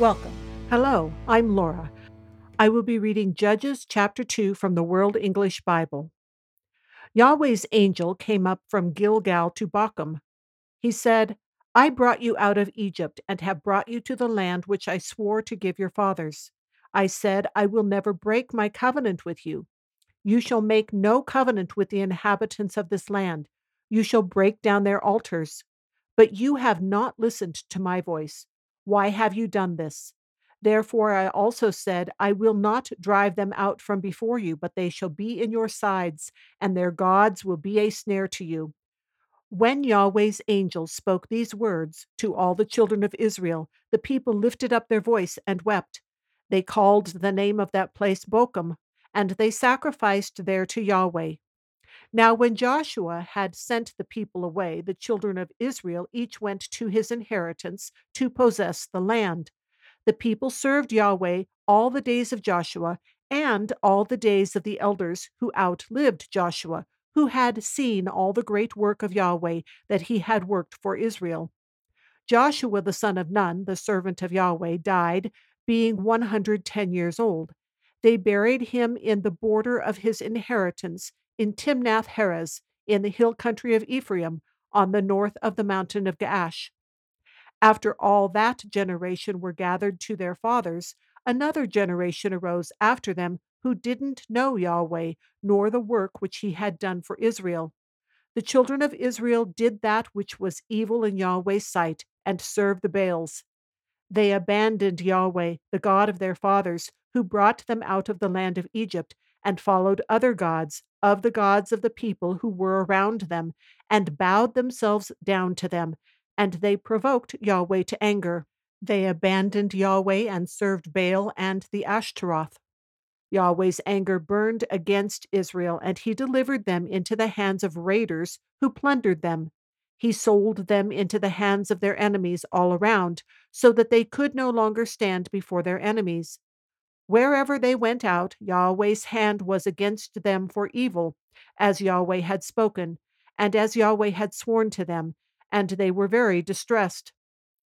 Welcome. Hello, I'm Laura. I will be reading Judges chapter 2 from the World English Bible. Yahweh's angel came up from Gilgal to Bochim. He said, I brought you out of Egypt and have brought you to the land which I swore to give your fathers. I said, I will never break my covenant with you. You shall make no covenant with the inhabitants of this land. You shall break down their altars. But you have not listened to my voice. Why have you done this? Therefore I also said, I will not drive them out from before you, but they shall be in your sides, and their gods will be a snare to you. When Yahweh's angel spoke these words to all the children of Israel, the people lifted up their voice and wept. They called the name of that place Bochim, and they sacrificed there to Yahweh. Now, when Joshua had sent the people away, the children of Israel each went to his inheritance to possess the land. The people served Yahweh all the days of Joshua and all the days of the elders who outlived Joshua, who had seen all the great work of Yahweh that he had worked for Israel. Joshua the son of Nun, the servant of Yahweh, died, being 110 years old. They buried him in the border of his inheritance in Timnath Heres, in the hill country of Ephraim, on the north of the mountain of Gaash. After all that generation were gathered to their fathers, another generation arose after them who didn't know Yahweh, nor the work which he had done for Israel. The children of Israel did that which was evil in Yahweh's sight, and served the Baals. They abandoned Yahweh, the God of their fathers, who brought them out of the land of Egypt, and followed other gods, of the gods of the people who were around them, and bowed themselves down to them, and they provoked Yahweh to anger. They abandoned Yahweh and served Baal and the Ashtaroth. Yahweh's anger burned against Israel, and he delivered them into the hands of raiders who plundered them. He sold them into the hands of their enemies all around, so that they could no longer stand before their enemies. Wherever they went out, Yahweh's hand was against them for evil, as Yahweh had spoken, and as Yahweh had sworn to them, and they were very distressed.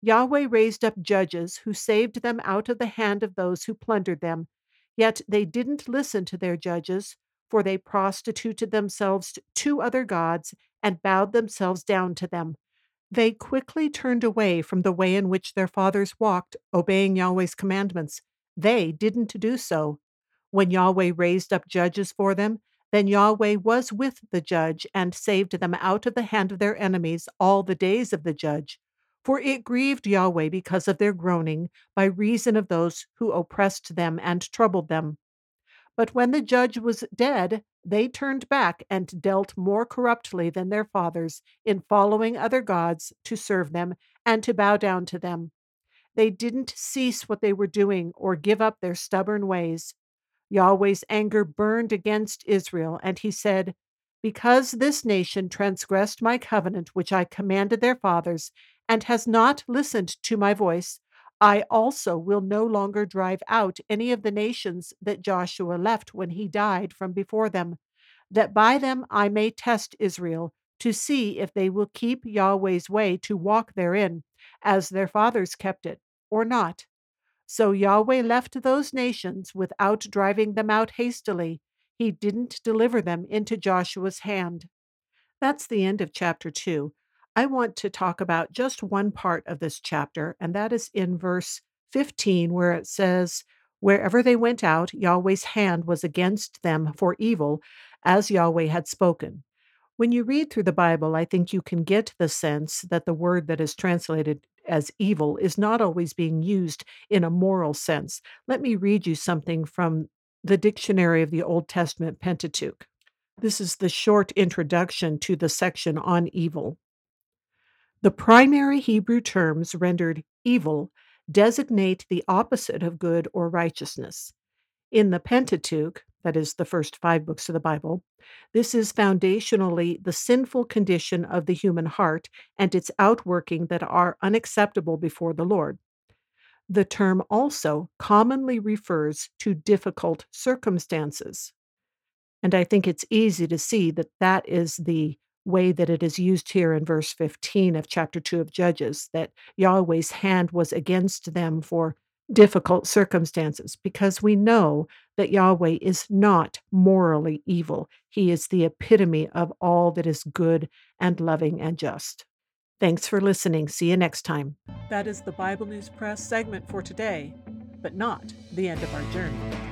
Yahweh raised up judges who saved them out of the hand of those who plundered them. Yet they didn't listen to their judges, for they prostituted themselves to other gods and bowed themselves down to them. They quickly turned away from the way in which their fathers walked, obeying Yahweh's commandments. They didn't do so. When Yahweh raised up judges for them, then Yahweh was with the judge and saved them out of the hand of their enemies all the days of the judge. For it grieved Yahweh because of their groaning, by reason of those who oppressed them and troubled them. But when the judge was dead, they turned back and dealt more corruptly than their fathers in following other gods to serve them and to bow down to them. They didn't cease what they were doing or give up their stubborn ways. Yahweh's anger burned against Israel, and he said, Because this nation transgressed my covenant which I commanded their fathers, and has not listened to my voice, I also will no longer drive out any of the nations that Joshua left when he died from before them, that by them I may test Israel, to see if they will keep Yahweh's way to walk therein, as their fathers kept it or not. So Yahweh left those nations without driving them out hastily. He didn't deliver them into Joshua's hand. That's the end of chapter 2. I want to talk about just one part of this chapter, and that is in verse 15, where it says, Wherever they went out, Yahweh's hand was against them for evil, as Yahweh had spoken. When you read through the Bible, I think you can get the sense that the word that is translated as evil is not always being used in a moral sense. Let me read you something from the Dictionary of the Old Testament Pentateuch. This is the short introduction to the section on evil. The primary Hebrew terms rendered evil designate the opposite of good or righteousness. In the Pentateuch, that is, the first five books of the Bible, this is foundationally the sinful condition of the human heart and its outworking that are unacceptable before the Lord. The term also commonly refers to difficult circumstances. And I think it's easy to see that that is the way that it is used here in verse 15 of chapter 2 of Judges, that Yahweh's hand was against them for difficult circumstances, because we know that Yahweh is not morally evil. He is the epitome of all that is good and loving and just. Thanks for listening. See you next time. That is the Bible News Press segment for today, but not the end of our journey.